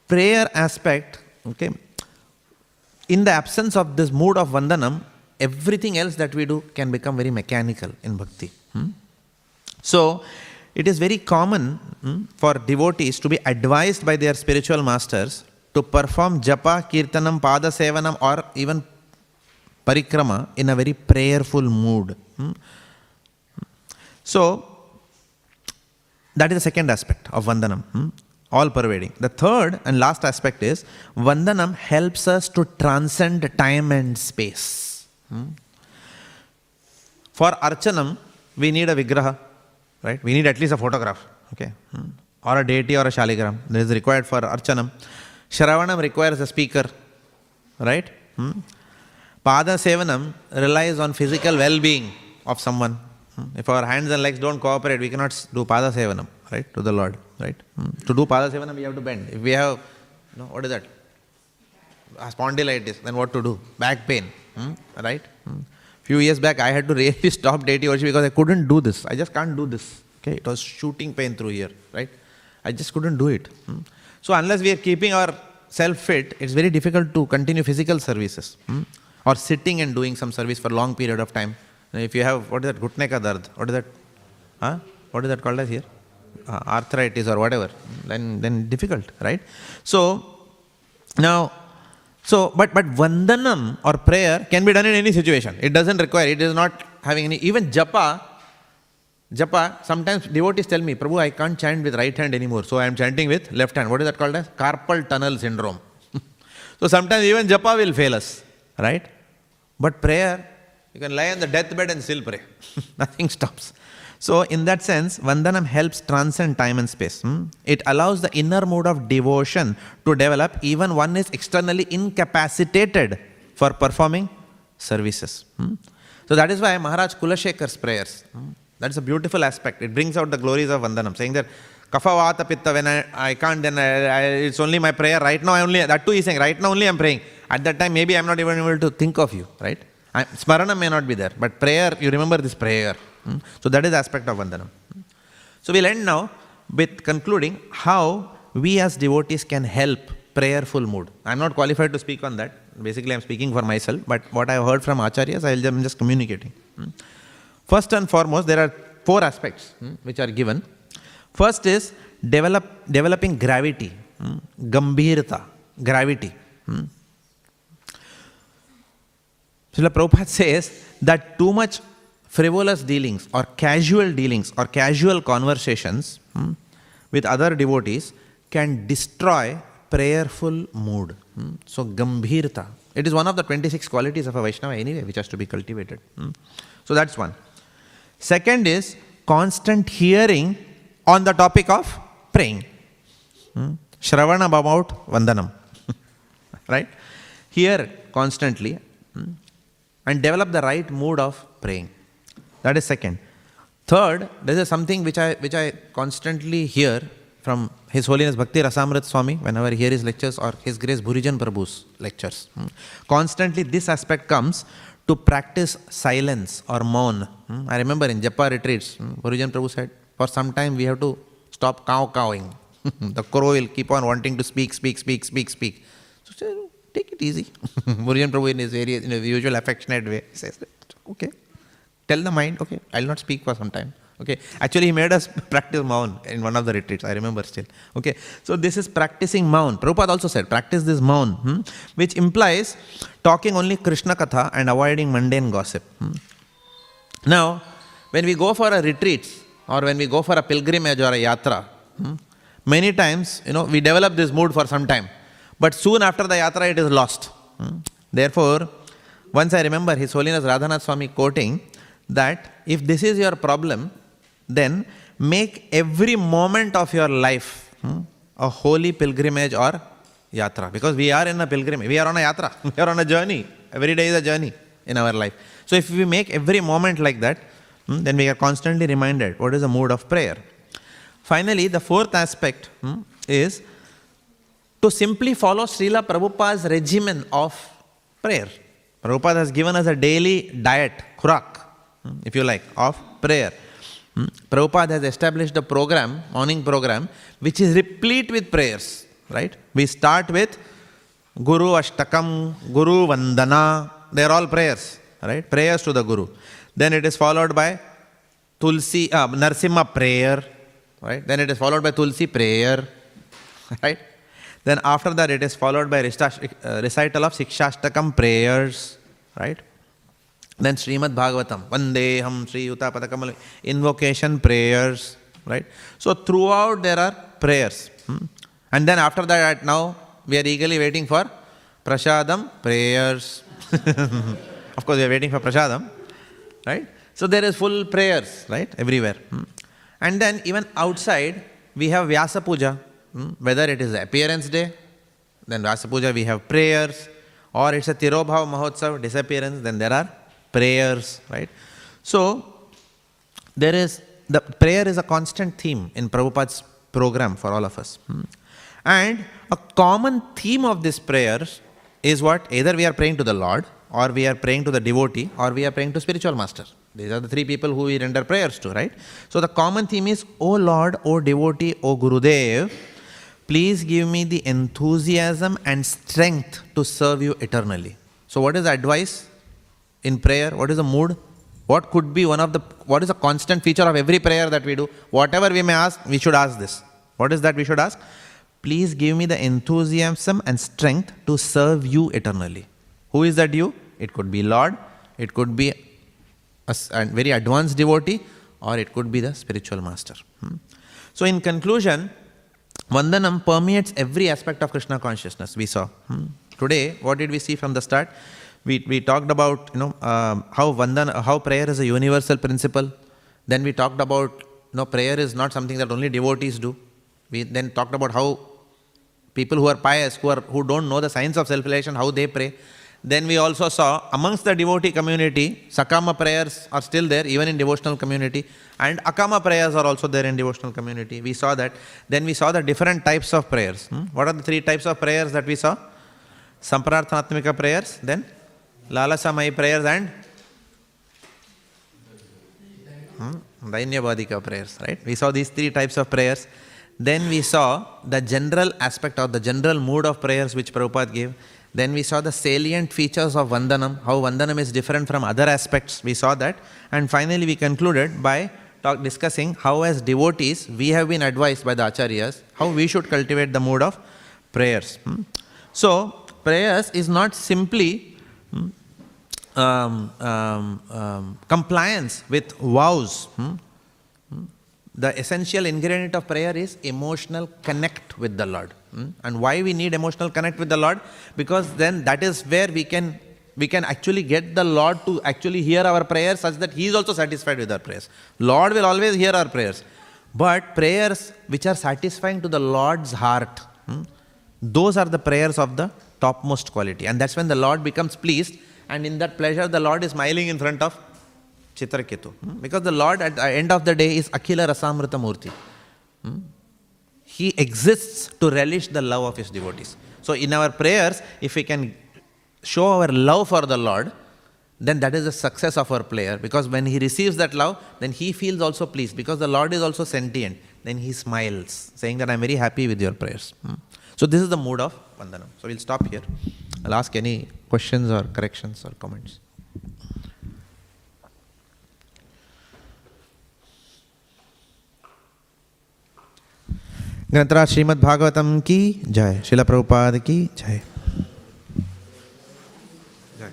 prayer aspect, okay, in the absence of this mood of Vandanam, everything else that we do can become very mechanical in bhakti. Hmm? So it is very common hmm, for devotees to be advised by their spiritual masters to perform japa, kirtanam, pada sevanam, or even parikrama in a very prayerful mood. Hmm? So, that is the second aspect of Vandanam, hmm? all pervading. The third and last aspect is Vandanam helps us to transcend time and space. Hmm? For Archanam, we need a Vigraha, right? We need at least a photograph, okay? Or a deity or a Shaligram. This is required for Archanam. Shravanam requires a speaker, right? Hmm? Pada Sevanam relies on physical well being of someone. Hmm. If our hands and legs don't cooperate, we cannot do Pada Sevanam, right, to the Lord, right? Hmm. To do Pada Sevanam, we have to bend. If we have, know, what is that? Uh, spondylitis, then what to do? Back pain, hmm? right? Hmm. Few years back, I had to really stop deity worship because I couldn't do this. I just can't do this. Okay, it was shooting pain through here, right? I just couldn't do it. So unless we are keeping our self fit, it's very difficult to continue physical services or sitting and doing some service for long period of time. If you have, what is that, gutne ka dard, what is that, huh? what is that called as here? Uh, arthritis or whatever, then, then difficult, right? So, now, so, but, but vandanam or prayer can be done in any situation. It doesn't require, it is not having any, even japa, japa, sometimes devotees tell me, Prabhu, I can't chant with right hand anymore, so I am chanting with left hand. What is that called as? Carpal tunnel syndrome. so sometimes even japa will fail us. Right? But prayer, you can lie on the deathbed and still pray. Nothing stops. So, in that sense, Vandanam helps transcend time and space. Hmm? It allows the inner mode of devotion to develop even one is externally incapacitated for performing services. Hmm? So, that is why Maharaj Kulashekhar's prayers, hmm? that is a beautiful aspect. It brings out the glories of Vandanam, saying that Kapha Vata Pitta, when I, I can't, then I, I, it's only my prayer. Right now, I only, that too he's saying, right now only I'm praying. At that time, maybe I'm not even able to think of you, right? I, smarana may not be there, but prayer, you remember this prayer. Hmm? So that is the aspect of Vandanam. Hmm? So we'll end now with concluding how we as devotees can help prayerful mood. I'm not qualified to speak on that. Basically, I'm speaking for myself, but what I've heard from acharyas, I'm just communicating. Hmm? First and foremost, there are four aspects hmm, which are given. First is develop, developing gravity, hmm, gambhirta, gravity. Srila Prabhupada says that too much frivolous dealings or casual dealings or casual conversations hmm, with other devotees can destroy prayerful mood. Hmm? So, Gambhirta. It is one of the 26 qualities of a Vaishnava anyway, which has to be cultivated. Hmm? So, that's one. Second is constant hearing on the topic of praying. Hmm? Shravana about Vandanam. right? Hear constantly hmm? And develop the right mood of praying. That is second. Third, this is something which I, which I constantly hear from His Holiness Bhakti Rasamrit Swami whenever I hear his lectures or His Grace Bhurijan Prabhu's lectures. Hmm. Constantly, this aspect comes to practice silence or maun. Hmm. I remember in Japa retreats, hmm, Bhurijan Prabhu said, for some time we have to stop cow cowing. the crow will keep on wanting to speak, speak, speak, speak, speak. So take it easy. Bhurijan Prabhu in his very in a usual affectionate way says, okay, tell the mind, okay, I'll not speak for some time. Okay, actually, he made us practice Maun in one of the retreats, I remember still. Okay, so this is practicing Maun. Prabhupada also said, practice this Maun, hmm, which implies talking only Krishna Katha and avoiding mundane gossip. Hmm. Now, when we go for a retreat or when we go for a pilgrimage or a yatra, hmm, many times, you know, we develop this mood for some time. But soon after the yatra, it is lost. Hmm. Therefore, once I remember His Holiness Radhanath Swami quoting that if this is your problem, then make every moment of your life hmm, a holy pilgrimage or yatra. Because we are in a pilgrimage, we are on a yatra, we are on a journey. Every day is a journey in our life. So if we make every moment like that, hmm, then we are constantly reminded what is the mood of prayer. Finally, the fourth aspect is to simply follow Srila Prabhupada's regimen of prayer. Prabhupada has given us a daily diet, khurak, hmm, if you like, of prayer. Hmm? Prabhupada has established a program, morning program, which is replete with prayers, right? We start with Guru Ashtakam, Guru Vandana, they are all prayers, right? Prayers to the Guru. Then it is followed by Tulsi, uh, Narsimha prayer, right? Then it is followed by Tulsi prayer, right? Then after that it is followed by uh, recital of Sikshashtakam prayers, right? Then Srimad Bhagavatam, Vandeham Sri Yuta invocation prayers, right? So throughout there are prayers. Hmm? And then after that, now we are eagerly waiting for Prashadam prayers. of course, we are waiting for Prashadam, right? So there is full prayers, right? Everywhere. Hmm? And then even outside, we have Vyasa Puja. Hmm? Whether it is appearance day, then Vyasa Puja we have prayers, or it's a Tirobhav Mahotsav, disappearance, then there are prayers, right? So, there is, the prayer is a constant theme in Prabhupada's program for all of us. Hmm. And a common theme of this prayers is what? Either we are praying to the Lord, or we are praying to the devotee, or we are praying to spiritual master. These are the three people who we render prayers to, right? So the common theme is, O Lord, O devotee, O Gurudev, please give me the enthusiasm and strength to serve you eternally. So what is advice? in prayer? What is the mood? What could be one of the, what is a constant feature of every prayer that we do? Whatever we may ask, we should ask this. What is that we should ask? Please give me the enthusiasm and strength to serve you eternally. Who is that you? It could be Lord, it could be a, a very advanced devotee, or it could be the spiritual master. Hmm? So, in conclusion, Vandanam permeates every aspect of Krishna consciousness, we saw. Hmm? Today, what did we see from the start? we, we talked about you know um, how vandana, how prayer is a universal principle. Then we talked about you know prayer is not something that only devotees do. We then talked about how people who are pious, who are who don't know the science of self-realization, how they pray. Then we also saw amongst the devotee community, sakama prayers are still there even in devotional community, and akama prayers are also there in devotional community. We saw that. Then we saw the different types of prayers. Hmm? What are the three types of prayers that we saw? Samprarthanatmika prayers, then Lala Lalasamai prayers and hmm, Dainyabodhika prayers, right? We saw these three types of prayers. Then we saw the general aspect or the general mood of prayers which Prabhupada gave. Then we saw the salient features of Vandanam, how Vandanam is different from other aspects. We saw that. And finally, we concluded by talk, discussing how, as devotees, we have been advised by the Acharyas how we should cultivate the mood of prayers. Hmm? So, prayers is not simply hmm, um, um, um, compliance with vows. Hmm? Hmm? The essential ingredient of prayer is emotional connect with the Lord. Hmm? And why we need emotional connect with the Lord? Because then that is where we can we can actually get the Lord to actually hear our prayers such that He is also satisfied with our prayers. Lord will always hear our prayers. But prayers which are satisfying to the Lord's heart, hmm, those are the prayers of the topmost quality. And that's when the Lord becomes pleased, and in that pleasure, the Lord is smiling in front of Chitraketu. hmm, Because the Lord at the end of the day is Akhila Rasamrita Murti. He exists to relish the love of his devotees. So, in our prayers, if we can show our love for the Lord, then that is the success of our prayer. Because when he receives that love, then he feels also pleased. Because the Lord is also sentient. Then he smiles, saying that I'm very happy with your prayers. Hmm. So, this is the mood of Vandanam. So, we'll stop here. I'll ask any questions or corrections or comments. ग्रंथराज श्रीमद् भागवतम की जय शिला प्रभुपाद की जय जय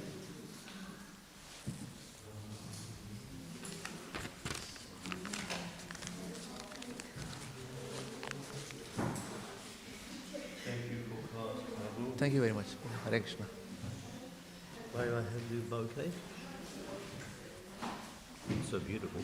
Thank you very much. Hare Krishna. Why do I have to do both, eh? So beautiful.